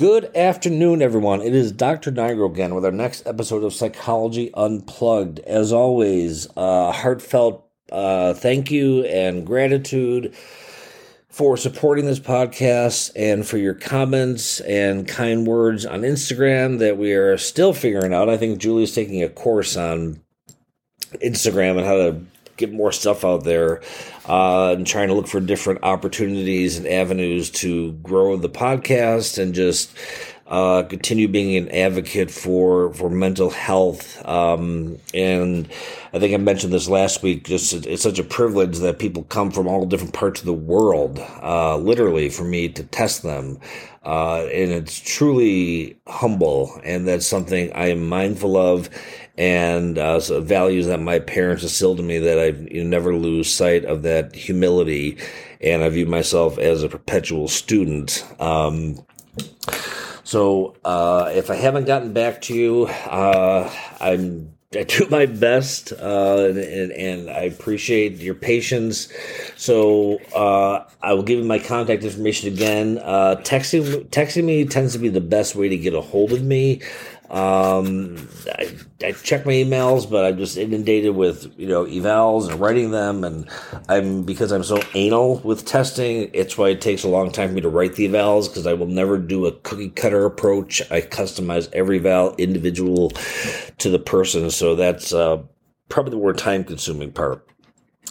Good afternoon, everyone. It is Dr. Nigro again with our next episode of Psychology Unplugged. As always, uh, heartfelt uh, thank you and gratitude for supporting this podcast and for your comments and kind words on Instagram that we are still figuring out. I think Julie's taking a course on Instagram and how to get more stuff out there uh, and trying to look for different opportunities and avenues to grow the podcast and just uh, continue being an advocate for for mental health. Um, and I think I mentioned this last week. Just it's such a privilege that people come from all different parts of the world, uh, literally, for me to test them. Uh, and it's truly humble, and that's something I am mindful of, and uh, so values that my parents instilled in me that I you never lose sight of that humility, and I view myself as a perpetual student. Um, so uh, if I haven't gotten back to you, uh, I'm I do my best, uh, and, and, I appreciate your patience. So uh, I will give you my contact information again. Uh, texting texting me tends to be the best way to get a hold of me. Um, I, I check my emails, but I'm just inundated with you know evals and writing them, and I'm because I'm so anal with testing. It's why it takes a long time for me to write the evals because I will never do a cookie cutter approach. I customize every eval individual to the person, so that's uh, probably the more time consuming part.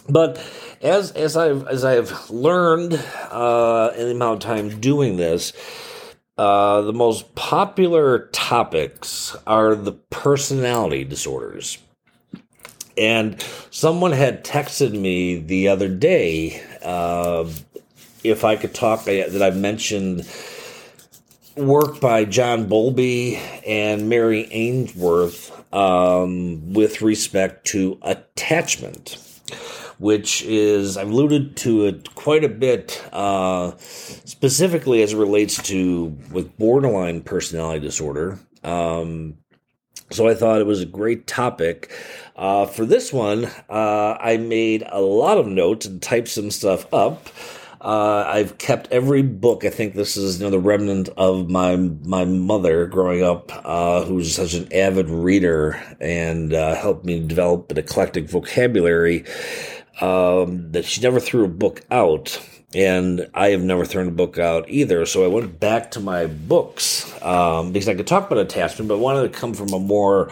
But as as I've as I've learned uh, in the amount of time doing this uh, the most popular topics are the personality disorders. And someone had texted me the other day uh, if I could talk, that I mentioned work by John Bowlby and Mary Ainsworth um, with respect to attachment which is I've alluded to it quite a bit, uh, specifically as it relates to with borderline personality disorder. Um, so I thought it was a great topic. Uh, for this one, uh, I made a lot of notes and typed some stuff up. Uh, I've kept every book. I think this is you know the remnant of my my mother growing up, uh, who's such an avid reader and uh, helped me develop an eclectic vocabulary um, that she never threw a book out, and I have never thrown a book out either. So I went back to my books um, because I could talk about attachment, but wanted to come from a more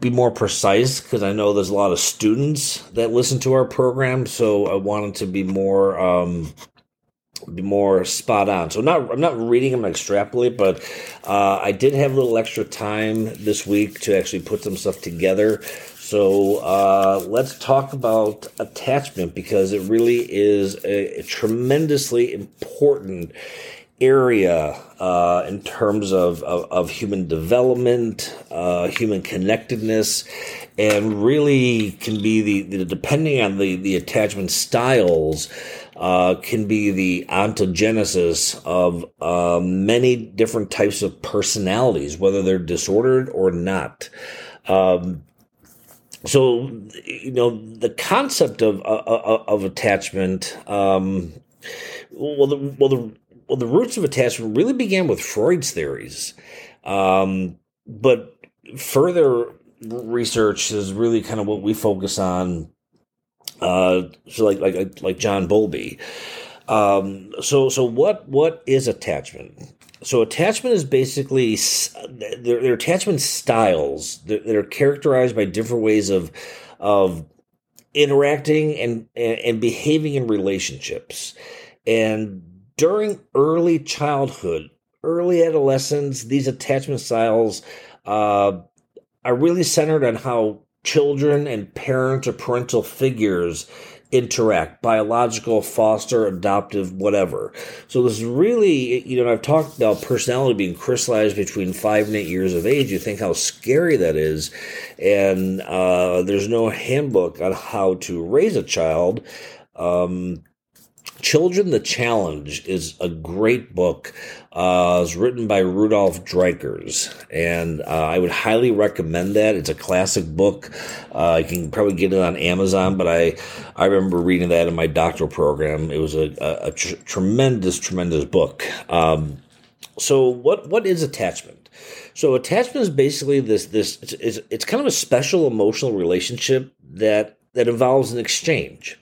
be more precise because I know there's a lot of students that listen to our program, so I wanted to be more um, be more spot on. So not I'm not reading them extrapolate, but uh, I did have a little extra time this week to actually put some stuff together. So uh, let's talk about attachment because it really is a, tremendously important area uh, in terms of, of, of human development, uh, human connectedness, and really can be the, the depending on the, the attachment styles. Uh, can be the ontogenesis of uh, many different types of personalities, whether they're disordered or not. Um, so you know the concept of uh, uh, of attachment um, well the well the well the roots of attachment really began with Freud's theories. Um, but further research is really kind of what we focus on uh, so like like like John Bowlby. Um, so so what what is attachment so attachment is basically they're, they're attachment styles that, that, are characterized by different ways of of interacting and, and, and behaving in relationships. And during early childhood, early adolescence, these attachment styles uh, are really centered on how children and parents or parental figures interact biological foster adoptive whatever. So this is really you know i've talked about personality being crystallized between five and eight years of age. You think how scary that is. And uh, there's no handbook on how to raise a child um, Children the Challenge is a great book. Uh, it's written by Rudolf Dreikurs, and uh, I would highly recommend that. It's a classic book. Uh, you can probably get it on Amazon, but I I remember reading that in my doctoral program. It was a, a, a tr- tremendous, tremendous book. Um, So what what is attachment? So attachment is basically this this it's, it's, kind of a special emotional relationship that that involves an exchange.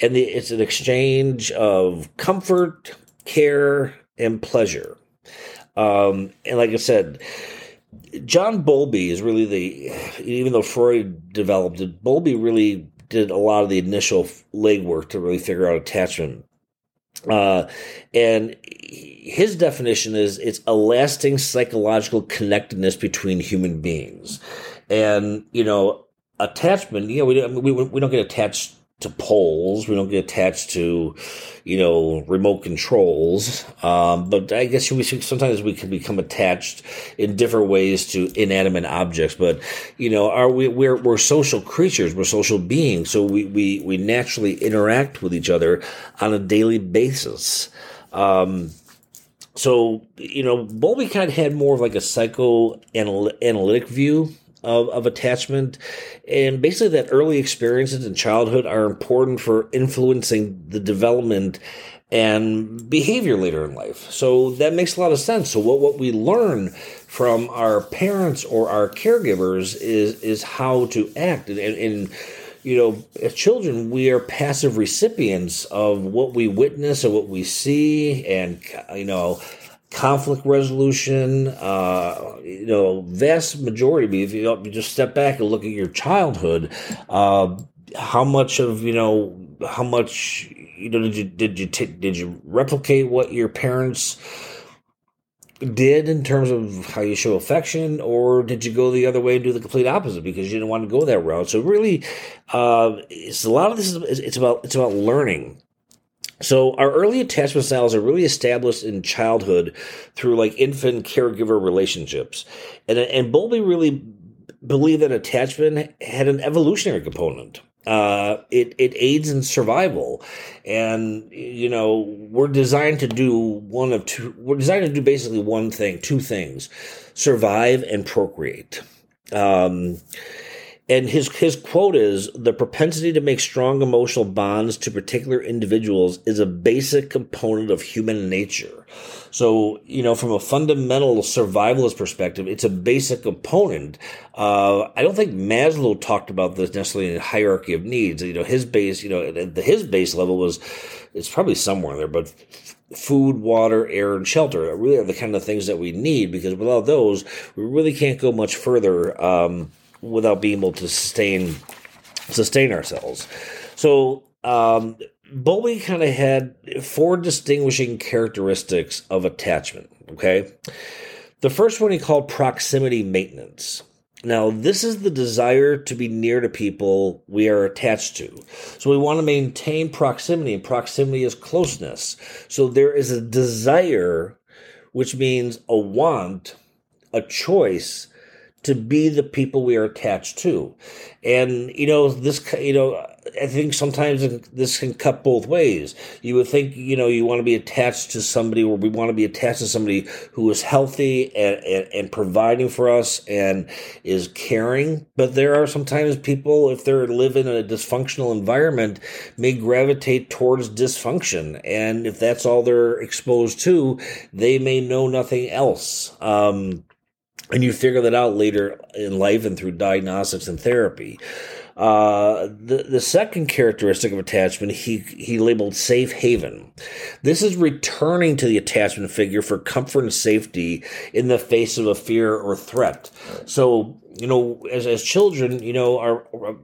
And the, it's an exchange of comfort, care, and pleasure. Um, and like I said, John Bowlby is really the, even though Freud developed it, Bowlby really did a lot of the initial legwork to really figure out attachment. Uh, and his definition is it's a lasting psychological connectedness between human beings. And, you know, attachment, you know, we, we, we don't get attached to poles. We don't get attached to, you know, remote controls. Um, but I guess we sometimes we can become attached in different ways to inanimate objects. But you know, are we we're we're social creatures. We're social beings. So we we we naturally interact with each other on a daily basis. Um, so you know, Bowlby kind of had more of like a psychoanalytic view of, of attachment. And basically, that early experiences in childhood are important for influencing the development and behavior later in life. So that makes a lot of sense. So what, what we learn from our parents or our caregivers is is how to act. And, and, and you know, as children, we are passive recipients of what we witness and what we see, and you know, conflict resolution. Uh, you know, vast majority. If you, you just step back and look at your childhood, uh, how much of you know how much you know did you did you t- did you replicate what your parents did in terms of how you show affection, or did you go the other way and do the complete opposite because you didn't want to go that route? So really, uh, it's a lot of this is it's about it's about learning so our early attachment styles are really established in childhood through like infant caregiver relationships. And, and Bowlby really believed that attachment had an evolutionary component. Uh, it, it aids in survival. And, you know, we're designed to do one of two, we're designed to do basically one thing, two things, survive and procreate. Um, and his his quote is the propensity to make strong emotional bonds to particular individuals is a basic component of human nature. So, you know, from a fundamental survivalist perspective, it's a basic component. Uh, I don't think Maslow talked about this necessarily in a hierarchy of needs. You know, his base, you know, his base level was, it's probably somewhere there, but food, water, air, and shelter really are the kind of things that we need because without those, we really can't go much further. Um, without being able to sustain sustain ourselves. So um, Bowlby kind of had four distinguishing characteristics of attachment. Okay, the first one he called proximity maintenance. Now, this is the desire to be near to people we are attached to. So we want to maintain proximity, and proximity is closeness. So there is a desire, which means a want, a choice to be the people we are attached to. And, you know, this, you know, I think sometimes this can cut both ways. You would think, you know, you want to be attached to somebody or we want to be attached to somebody who is healthy and, and, and providing for us and is caring. But there are sometimes people, if they're living in a dysfunctional environment, may gravitate towards dysfunction. And if that's all they're exposed to, they may know nothing else. Um, and you figure that out later in life and through diagnostics and therapy. Uh, the the second characteristic of attachment he he labeled safe haven. This is returning to the attachment figure for comfort and safety in the face of a fear or threat. So you know, as as children, you know, are, are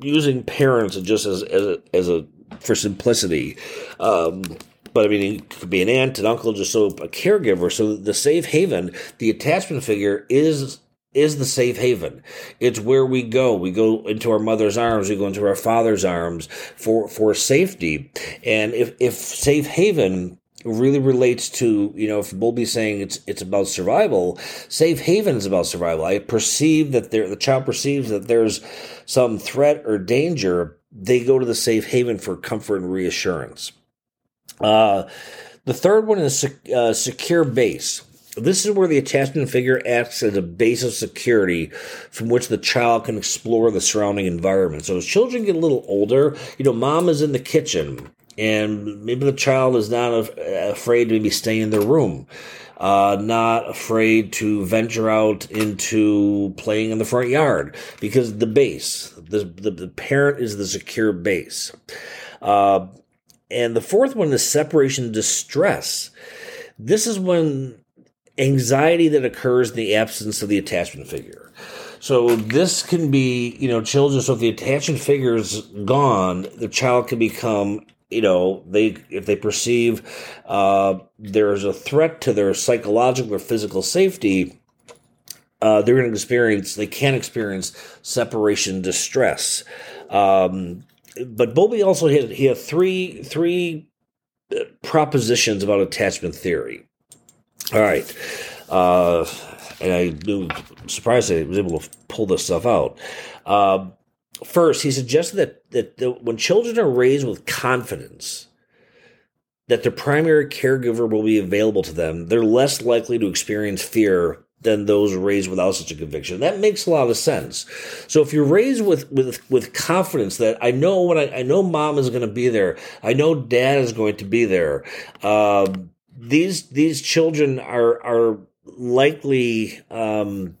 using parents just as as a, as a for simplicity. Um, but I mean, it could be an aunt, an uncle, just so a caregiver. So the safe haven, the attachment figure is is the safe haven. It's where we go. We go into our mother's arms. We go into our father's arms for for safety. And if if safe haven really relates to you know if Bowlby's saying it's it's about survival, safe haven is about survival. I perceive that there the child perceives that there's some threat or danger. They go to the safe haven for comfort and reassurance. Uh, the third one is uh, secure base. This is where the attachment figure acts as a base of security from which the child can explore the surrounding environment. So as children get a little older, you know, mom is in the kitchen and maybe the child is not afraid to maybe stay in their room uh, not afraid to venture out into playing in the front yard because the base, the, the, the parent is the secure base. Uh, and the fourth one is separation distress. This is when anxiety that occurs in the absence of the attachment figure. So this can be, you know, children. So if the attachment figure is gone, the child can become you know they if they perceive uh, there's a threat to their psychological or physical safety uh, they're going to experience they can experience separation distress um, but Bowlby also had he had three three uh, propositions about attachment theory all right uh, and I surprised I was able to pull this stuff out. Uh, First, he suggested that, that, that when children are raised with confidence that their primary caregiver will be available to them, they're less likely to experience fear than those raised without such a conviction. That makes a lot of sense. So if you're raised with with with confidence that I know when I, I know mom is going to be there, I know dad is going to be there. Uh, these these children are are likely um,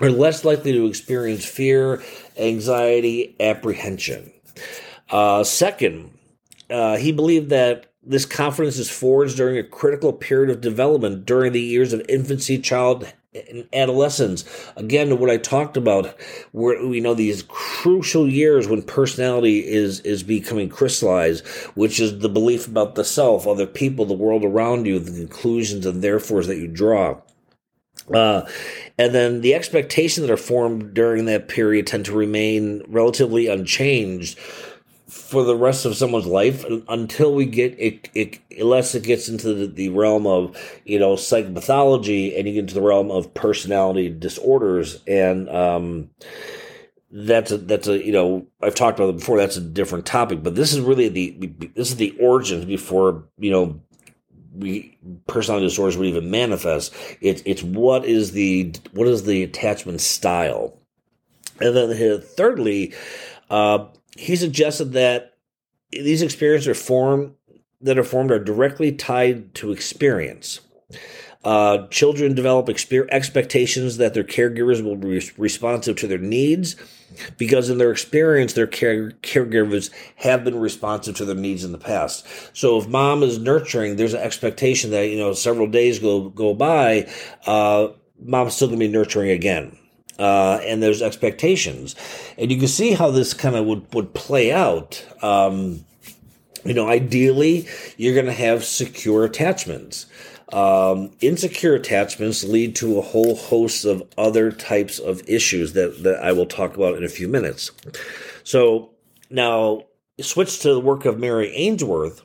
are less likely to experience fear, anxiety, apprehension. Uh, second, uh, he believed that this confidence is forged during a critical period of development during the years of infancy, child, and adolescence. Again, what I talked about, where we know these crucial years when personality is is becoming crystallized, which is the belief about the self, other people, the world around you, the conclusions and therefores that you draw. Uh, and then the expectations that are formed during that period tend to remain relatively unchanged for the rest of someone's life until we get it, it unless it gets into the, the, realm of you know psychopathology and you get into the realm of personality disorders and um, that's a that's a you know I've talked about it before that's a different topic but this is really the this is the origins before you know we personality disorders would even manifest. It's it's what is the what is the attachment style, and then thirdly, uh, he suggested that these experiences are formed that are formed are directly tied to experience. Uh, children develop exper- expectations that their caregivers will be responsive to their needs because, in their experience, their care- caregivers have been responsive to their needs in the past. So, if mom is nurturing, there's an expectation that you know several days go go by, uh, mom's still going to be nurturing again. Uh, and there's expectations, and you can see how this kind of would would play out. Um, you know, ideally, you're going to have secure attachments. Um, insecure attachments lead to a whole host of other types of issues that, that I will talk about in a few minutes. So now, switch to the work of Mary Ainsworth.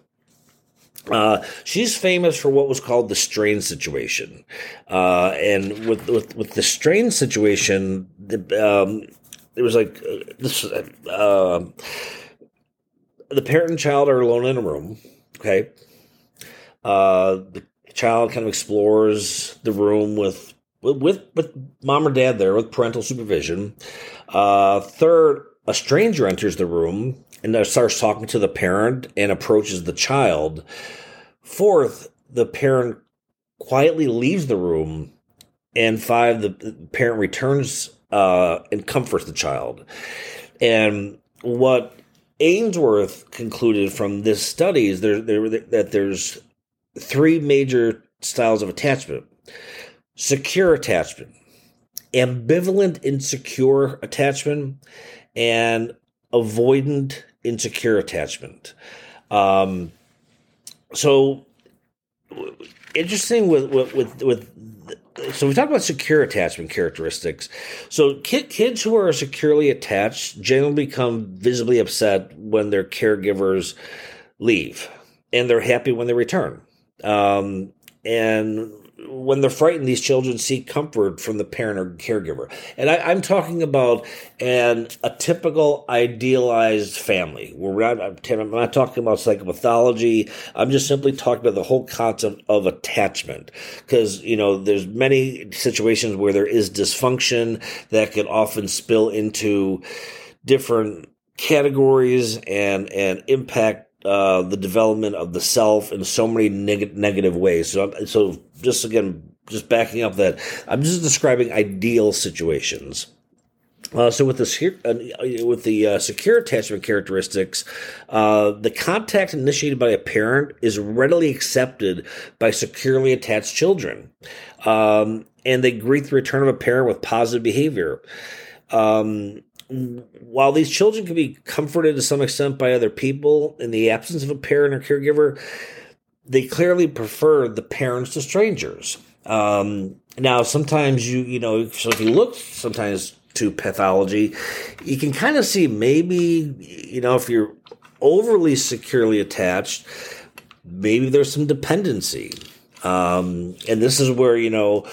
Uh, she's famous for what was called the strange situation, uh, and with, with with the strange situation, the, um, it was like uh, this. Uh, the parent and child are alone in a room. Okay, uh, the child kind of explores the room with with with mom or dad there with parental supervision. Uh, third, a stranger enters the room and starts talking to the parent and approaches the child. Fourth, the parent quietly leaves the room, and five, the parent returns uh, and comforts the child. And what Ainsworth concluded from this study is there, there that there's three major styles of attachment secure attachment, ambivalent insecure attachment, and avoidant insecure attachment. Um, so interesting with with with, with so we talk about secure attachment characteristics. So kids who are securely attached generally become visibly upset when their caregivers leave, and they're happy when they return. Um, and when they're frightened, these children seek comfort from the parent or caregiver. And I, am talking about an a typical idealized family. We're not, I'm not talking about psychopathology. I'm just simply talking about the whole concept of attachment. Because, you know, there's many situations where there is dysfunction that can often spill into different categories and, and impact uh, the development of the self in so many neg- negative ways. So, so just again, just backing up that I'm just describing ideal situations. Uh, so with the uh, with the uh, secure attachment characteristics, uh, the contact initiated by a parent is readily accepted by securely attached children, um, and they greet the return of a parent with positive behavior. Um, while these children can be comforted to some extent by other people in the absence of a parent or caregiver, they clearly prefer the parents to strangers. Um, now, sometimes you you know, so if you look sometimes to pathology, you can kind of see maybe, you know, if you're overly securely attached, maybe there's some dependency. Um, and this is where, you know,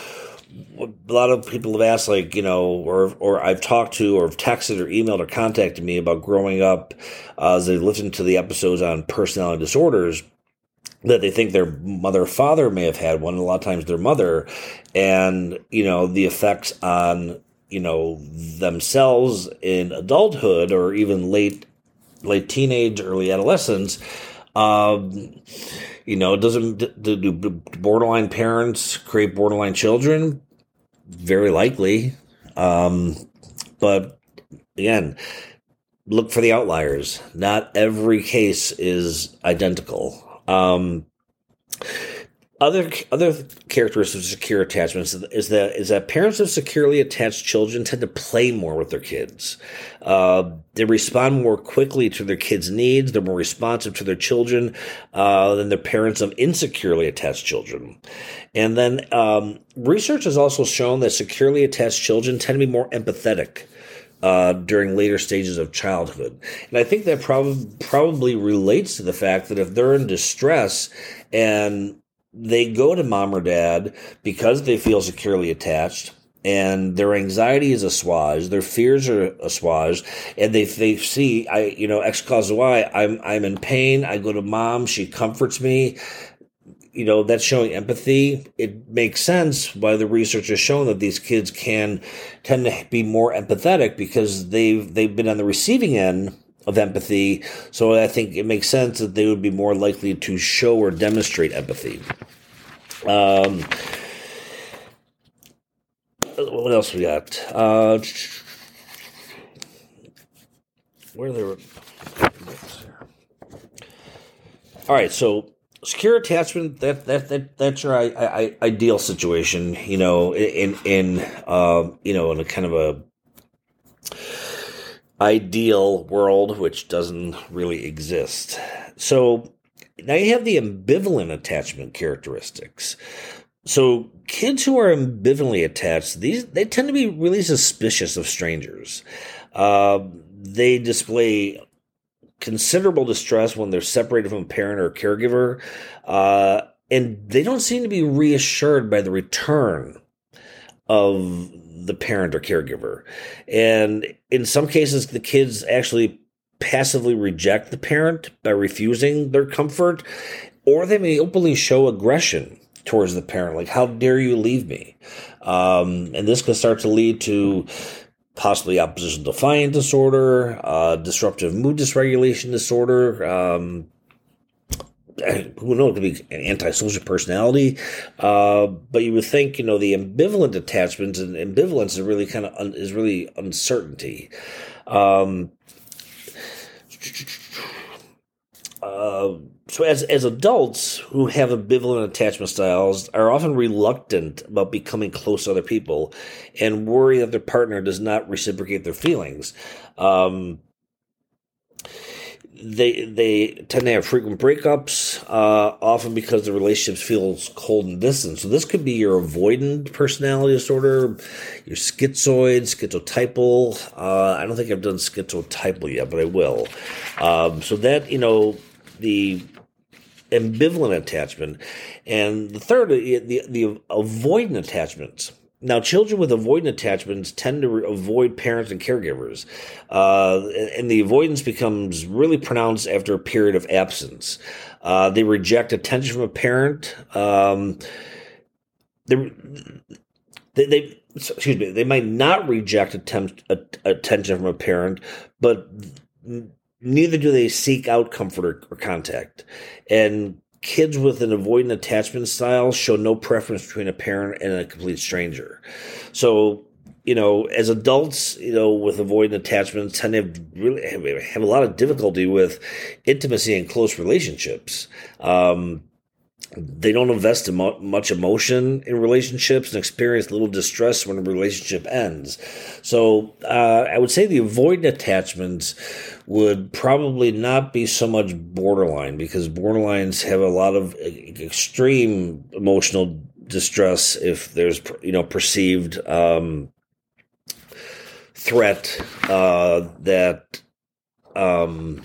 a lot of people have asked, like, you know, or, or I've talked to or texted or emailed or contacted me about growing up uh, as they listened to the episodes on personality disorders that they think their mother father may have had one, a lot of times their mother, and, you know, the effects on you know themselves in adulthood or even late late teenage early adolescence um, you know doesn't do, do borderline parents create borderline children? Very likely. Um, but again look for the outliers. Not every case is identical um, other other characteristics of secure attachments is that is that parents of securely attached children tend to play more with their kids. Uh, they respond more quickly to their kids' needs. They're more responsive to their children uh, than their parents of insecurely attached children. And then um, research has also shown that securely attached children tend to be more empathetic. Uh, during later stages of childhood. And I think that prob- probably relates to the fact that if they're in distress and they go to mom or dad because they feel securely attached and their anxiety is assuaged, their fears are assuaged, and they they see I you know X cause Y I'm I'm in pain. I go to mom, she comforts me. You know that's showing empathy. It makes sense why the research has shown that these kids can tend to be more empathetic because they've they've been on the receiving end of empathy. So I think it makes sense that they would be more likely to show or demonstrate empathy. Um, what else we got? Uh, where they were. All right, so secure attachment that that, that that's your I, I, ideal situation you know in in um, you know in a kind of a ideal world, which doesn't really exist. So now you have the ambivalent attachment characteristics. So kids who are ambivalently attached, these they tend to be really suspicious of strangers. Uh, they display considerable distress when they're separated from a parent or a caregiver, uh, and they don't seem to be reassured by the return of the parent or caregiver. And in some cases, the kids actually passively reject the parent by refusing their comfort, or they may openly show aggression towards the parent, like, how dare you leave me? Um, and this can start to lead to possibly opposition defiant disorder, uh, disruptive mood dysregulation disorder, um, who knows, it could be an antisocial personality. Uh, but you would think, you know, the ambivalent attachments and ambivalence is really kind of un, is really uncertainty. Um, uh, so as as adults who have ambivalent attachment styles are often reluctant about becoming close to other people and worry that their partner does not reciprocate their feelings. Um, they they tend to have frequent breakups, uh, often because the relationship feels cold and distant. So this could be your avoidant personality disorder, your schizoid, schizotypal. Uh, I don't think I've done schizotypal yet, but I will. Um, so that you know the ambivalent attachment, and the third the the avoidant attachments. Now, children with avoidant attachments tend to avoid parents and caregivers, uh, and the avoidance becomes really pronounced after a period of absence. Uh, they reject attention from a parent. Um, they, they, excuse me, they might not reject attempt, attention from a parent, but neither do they seek out comfort or, or contact. And kids with an avoidant attachment style show no preference between a parent and a complete stranger. So, you know, as adults, you know, with avoidant attachments tend to really have, have a lot of difficulty with intimacy and close relationships. Um, they don't invest much emotion in relationships and experience little distress when a relationship ends. So uh, I would say the avoidant attachments would probably not be so much borderline because borderlines have a lot of extreme emotional distress if there's you know perceived um, threat uh, that um,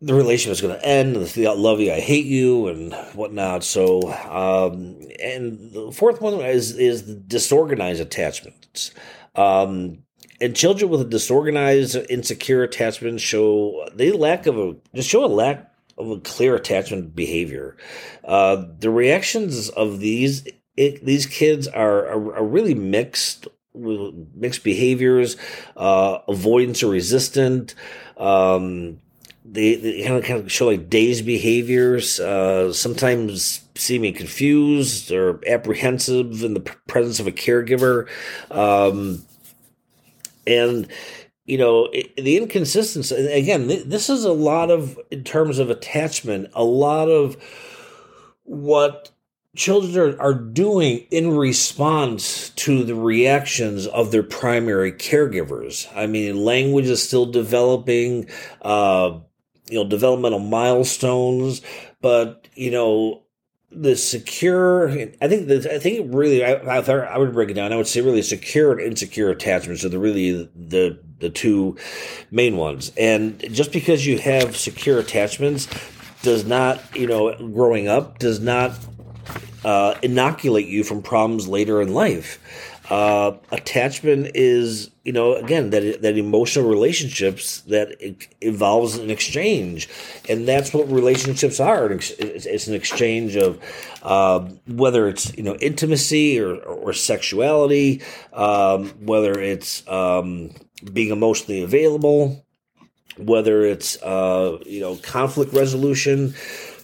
the relationship is going to end. The love you, I hate you, and whatnot. So, um, and the fourth one is is disorganized attachments. Um, and children with a disorganized, insecure attachment show they lack of a just show a lack of a clear attachment behavior. Uh, the reactions of these it, these kids are, are, are really mixed mixed behaviors, uh, avoidance or resistant. Um, they, they kind of kind of show like dazed behaviors. Uh, sometimes seeming confused or apprehensive in the presence of a caregiver, um, and you know it, the inconsistency. Again, this is a lot of in terms of attachment. A lot of what children are, are doing in response to the reactions of their primary caregivers. I mean, language is still developing. Uh, you know developmental milestones, but you know the secure. I think that I think really I, I would break it down. I would say really secure and insecure attachments are the really the the two main ones. And just because you have secure attachments does not you know growing up does not uh, inoculate you from problems later in life. Uh, attachment is, you know, again that that emotional relationships that involves an exchange, and that's what relationships are. It's, an exchange of uh, whether it's you know intimacy or or sexuality, um, whether it's um, being emotionally available, whether it's uh, you know conflict resolution.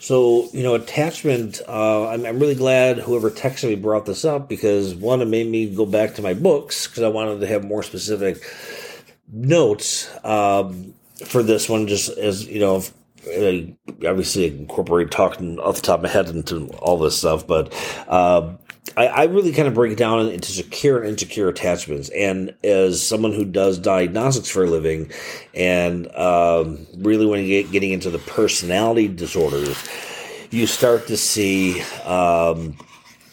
So, you know, attachment, uh, I'm, I'm really glad whoever texted me brought this up because one, it made me go back to my books because I wanted to have more specific notes um, for this one, just as, you know, obviously incorporate talking off the top of my head into all this stuff, but uh, I, I, really kind of break it down into secure and insecure attachments. And as someone who does diagnostics for a living, and um, really when you get getting into the personality disorders, you start to see. Um,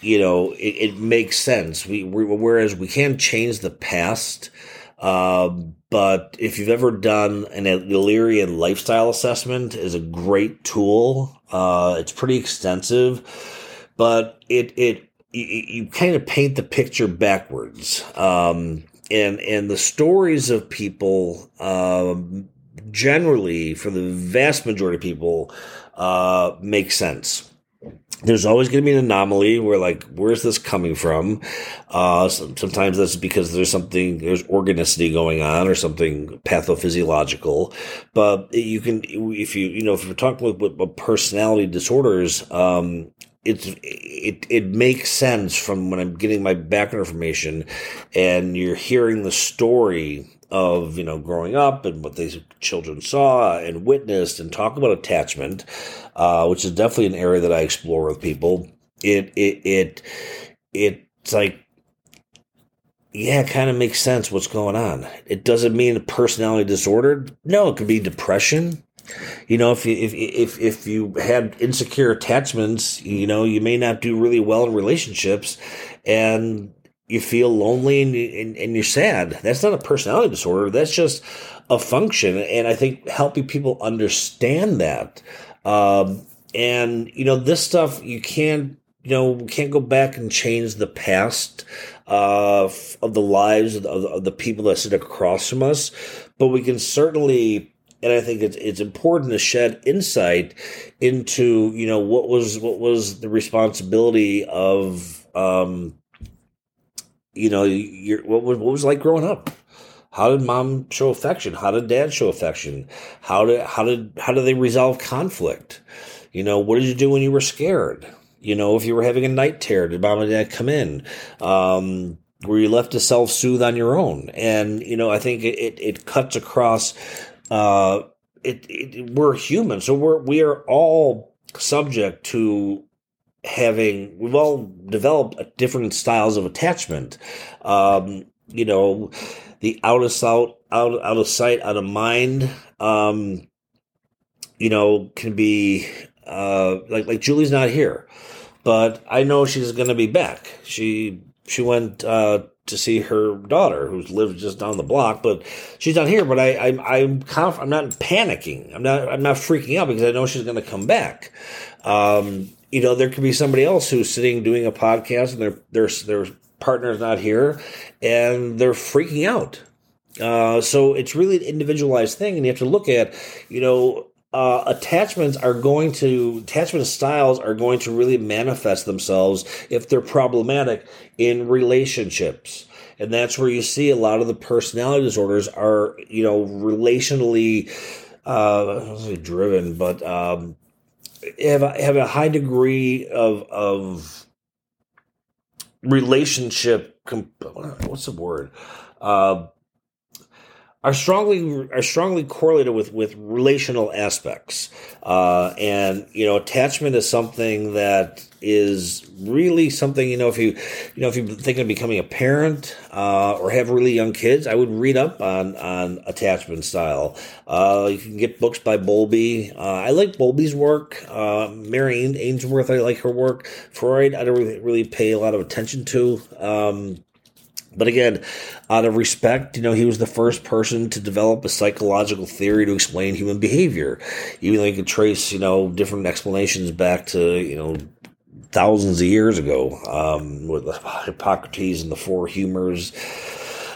you know, it, it, makes sense. We, we, whereas we can't change the past, uh, but if you've ever done an Adlerian lifestyle assessment, is a great tool. Uh, it's pretty extensive, but it it you, you kind of paint the picture backwards. Um, and and the stories of people um, generally, for the vast majority of people, uh, make sense. There's always going to be an anomaly where, like, where's this coming from? Uh, sometimes that's because there's something, there's organicity going on or something pathophysiological. But you can, if you, you know, if you're talking with personality disorders, um, it's it it makes sense from when I'm getting my background information, and you're hearing the story of you know growing up and what these children saw and witnessed and talk about attachment, uh, which is definitely an area that I explore with people. It it it it's like yeah, it kind of makes sense what's going on. It doesn't mean personality disordered. No, it could be depression. You know, if you if if if you had insecure attachments, you know, you may not do really well in relationships, and you feel lonely and, and, and you're sad. That's not a personality disorder. That's just a function. And I think helping people understand that. Um, and you know, this stuff you can't you know we can't go back and change the past uh, of the lives of the, of the people that sit across from us, but we can certainly and I think it's it's important to shed insight into you know what was what was the responsibility of um, you know your what was what was like growing up. How did mom show affection? How did dad show affection? How did how did how did they resolve conflict? You know, what did you do when you were scared? You know, if you were having a night terror, did mom and dad come in? Um, were you left to self soothe on your own? And you know, I think it it, it cuts across. Uh, it, it we're human, so we're we are all subject to having we've all developed different styles of attachment. Um you know the out of sight out, out of sight out of mind um you know can be uh like like julie's not here but i know she's gonna be back. She she went uh to see her daughter who lives just down the block but she's not here but i, I i'm conf- i'm not panicking i'm not i'm not freaking out because i know she's gonna come back um you know, there could be somebody else who's sitting doing a podcast and their their their partner's not here, and they're freaking out. Uh, so it's really an individualized thing, and you have to look at, you know, uh, attachments are going to attachment styles are going to really manifest themselves if they're problematic in relationships and that's where you see a lot of the personality disorders are you know relationally uh driven but um have a, have a high degree of of relationship. What's the word? Uh, are strongly are strongly correlated with with relational aspects, uh, and you know, attachment is something that is really something you know if you you know if you're thinking of becoming a parent uh, or have really young kids i would read up on on attachment style. Uh, you can get books by bowlby. Uh, i like bowlby's work. Uh, mary ainsworth i like her work. Freud i don't really, really pay a lot of attention to. Um, but again, out of respect, you know, he was the first person to develop a psychological theory to explain human behavior. Even though you could trace, you know, different explanations back to, you know, thousands of years ago um, with Hippocrates and the Four Humors.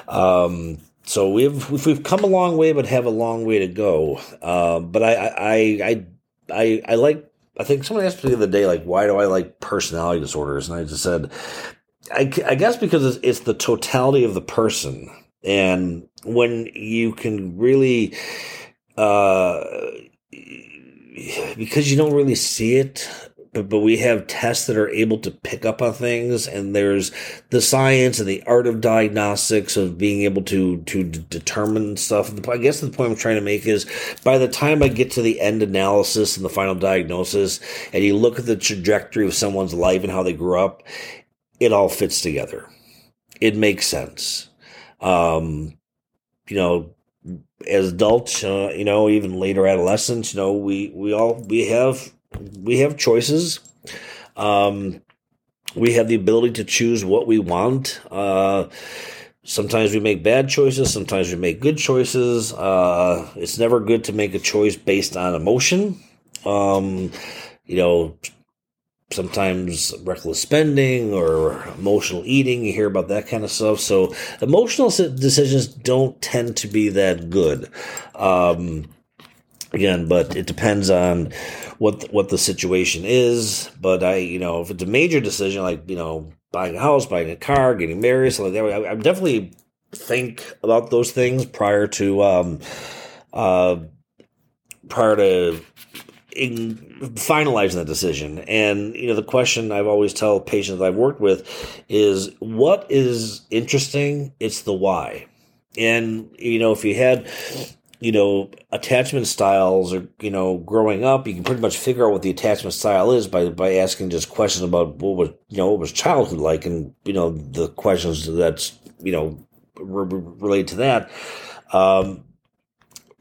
Um, so we've we've come a long way, but have a long way to go. Uh, but I, I I I I like. I think someone asked me the other day, like, why do I like personality disorders? And I just said, I, I guess because it's, it's the totality of the person, and when you can really, uh, because you don't really see it but, but we have tests that are able to pick up on things. And there's the science and the art of diagnostics of being able to to d- determine stuff. I guess the point i'm trying to make is by the time i get to the end analysis and the final diagnosis and you look at the trajectory of someone's life and how they grew up it all fits together it makes sense um you know as adults, uh, you know, even later adolescents, you know, we we all we have we have choices. Um, we have the ability to choose what we want. Uh, sometimes we make bad choices. Sometimes we make good choices. Uh, it's never good to make a choice based on emotion. Um, you know, sometimes reckless spending or emotional eating. You hear about that kind of stuff. So emotional decisions don't tend to be that good. Um, again, but it depends on what what the situation is. But I, you know, if it's a major decision like you know buying a house, buying a car, getting married, something like that, I, I definitely think about those things prior to um, uh, prior to in finalizing the decision. And you know, the question I've always tell patients I've worked with is, what is interesting? It's the why. And you know, if you had you know, attachment styles or, you know, growing up, you can pretty much figure out what the attachment style is by, by asking just questions about what was, you know, what was childhood like and, you know, the questions that's, you know, re- relate to that. Um,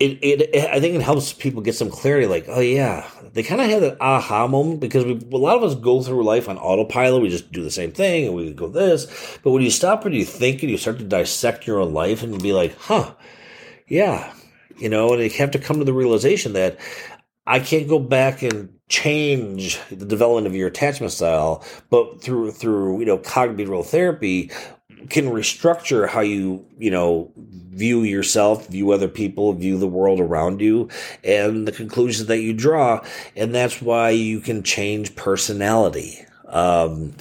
it, it, I think it helps people get some clarity. Like, oh yeah, they kind of have that aha moment because we, a lot of us go through life on autopilot. We just do the same thing and we go this. But when you stop and you think and you start to dissect your own life and be like, huh, yeah, you know, and they have to come to the realization that I can't go back and change the development of your attachment style, but through through you know cognitive behavioral therapy can restructure how you you know view yourself, view other people, view the world around you, and the conclusions that you draw, and that's why you can change personality. Um,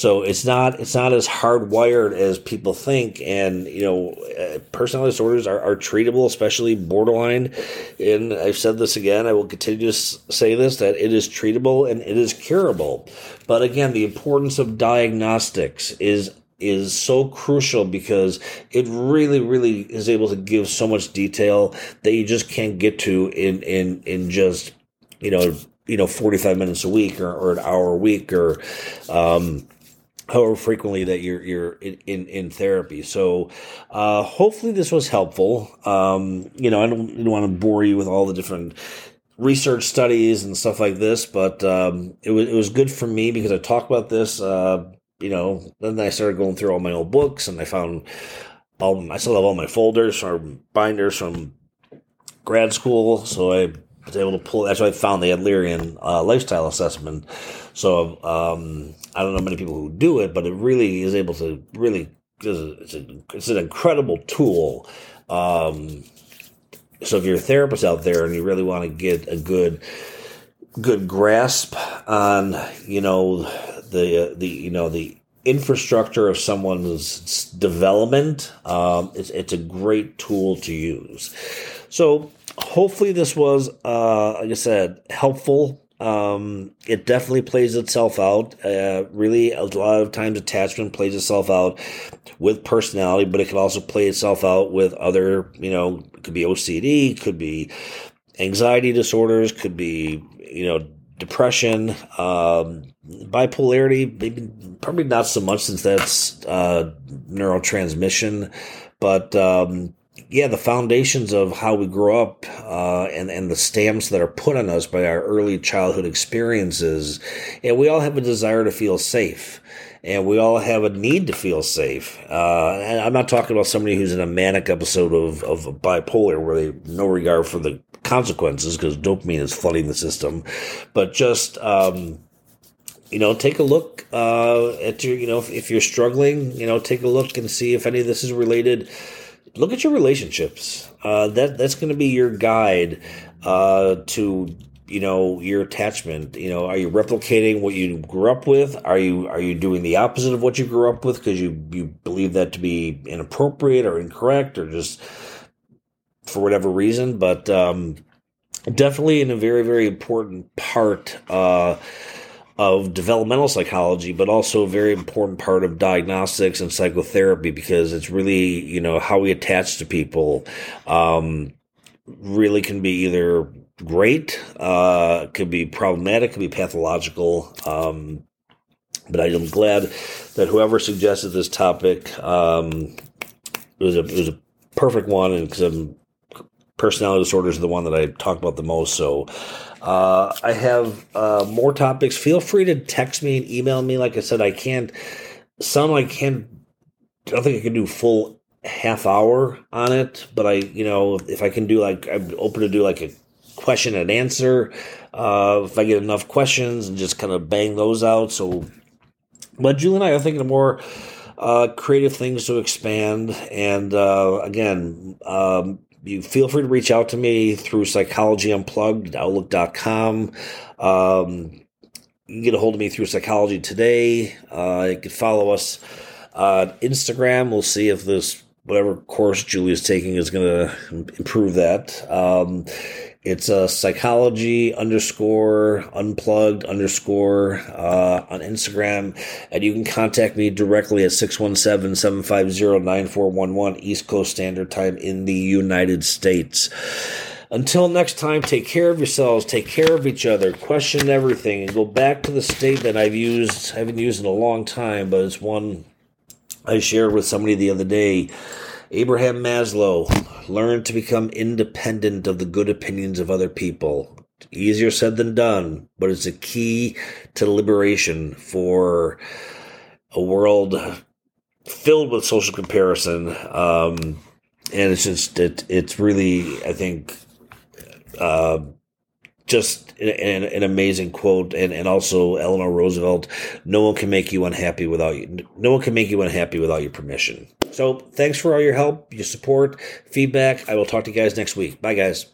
So it's not it's not as hardwired as people think, and you know, uh, personality disorders are, are treatable, especially borderline. And I've said this again; I will continue to say this that it is treatable and it is curable. But again, the importance of diagnostics is is so crucial because it really, really is able to give so much detail that you just can't get to in in in just you know you know 45 minutes a week or, or an hour a week or um, however frequently that you're you're in in, in therapy. So uh, hopefully this was helpful. Um, you know, I don't, don't, want to bore you with all the different research studies and stuff like this, but um, it was it was good for me because I talked about this. Uh, you know, then I started going through all my old books and I found all I still have all my folders from binders from grad school, so I was able to pull. That's why I found the Adlerian uh, lifestyle assessment. So um, I don't know many people who do it, but it really is able to really it's, a, it's an incredible tool. Um, so if you're a therapist out there and you really want to get a good good grasp on you know the the you know the infrastructure of someone's development, um, it's it's a great tool to use. So hopefully this was, uh, like I said, helpful. Um, it definitely plays itself out. Uh, really, a lot of times attachment plays itself out with personality, but it can also play itself out with other, you know, it could be OCD, could be anxiety disorders, could be, you know, depression, um, bipolarity, maybe probably not so much since that's uh, neurotransmission, but um, yeah, the foundations of how we grow up uh, and and the stamps that are put on us by our early childhood experiences, and we all have a desire to feel safe. And we all have a need to feel safe. Uh, and I'm not talking about somebody who's in a manic episode of, of bipolar where they have no regard for the consequences because dopamine is flooding the system, but just um, you know, take a look uh, at your, you know, if, if, you're struggling, you know, take a look and see if any of this is related. Look at your relationships. Uh, that that's going to be your guide uh, to you know your attachment. You know, are you replicating what you grew up with? Are you are you doing the opposite of what you grew up with because you you believe that to be inappropriate or incorrect or just for whatever reason? But um, definitely in a very very important part uh, of developmental psychology, but also a very important part of diagnostics and psychotherapy because it's really, you know, how we attach to people um, really can be either great, uh, could be problematic, could be pathological. Um, but I am glad that whoever suggested this topic um, it was a it was a perfect one, and because personality disorders are the one that I talk about the most, so uh, I have uh, more topics. Feel free to text me and email me. Like I said, I can't. Some I can't. I don't think I can do full half hour on it, but I, you know, if I can do like, I'm open to do like a question and answer. Uh, if I get enough questions and just kind of bang those out. So, but Julie and I are thinking of more uh, creative things to expand. And uh, again, um, you feel free to reach out to me through psychology unplugged at outlook.com um, you can get a hold of me through psychology today. Uh, you can follow us on instagram. We'll see if this whatever course julie is taking is going to improve that um, it's a psychology underscore unplugged underscore uh, on Instagram. And you can contact me directly at 617 750 9411 East Coast Standard Time in the United States. Until next time, take care of yourselves, take care of each other, question everything, and go back to the statement I've used, I haven't used in a long time, but it's one I shared with somebody the other day. Abraham Maslow learned to become independent of the good opinions of other people. Easier said than done, but it's a key to liberation for a world filled with social comparison. Um, and it's just, it, it's really, I think, uh, just an, an, amazing quote and, and also Eleanor Roosevelt, no one can make you unhappy without you. No one can make you unhappy without your permission. So thanks for all your help, your support, feedback. I will talk to you guys next week. Bye guys.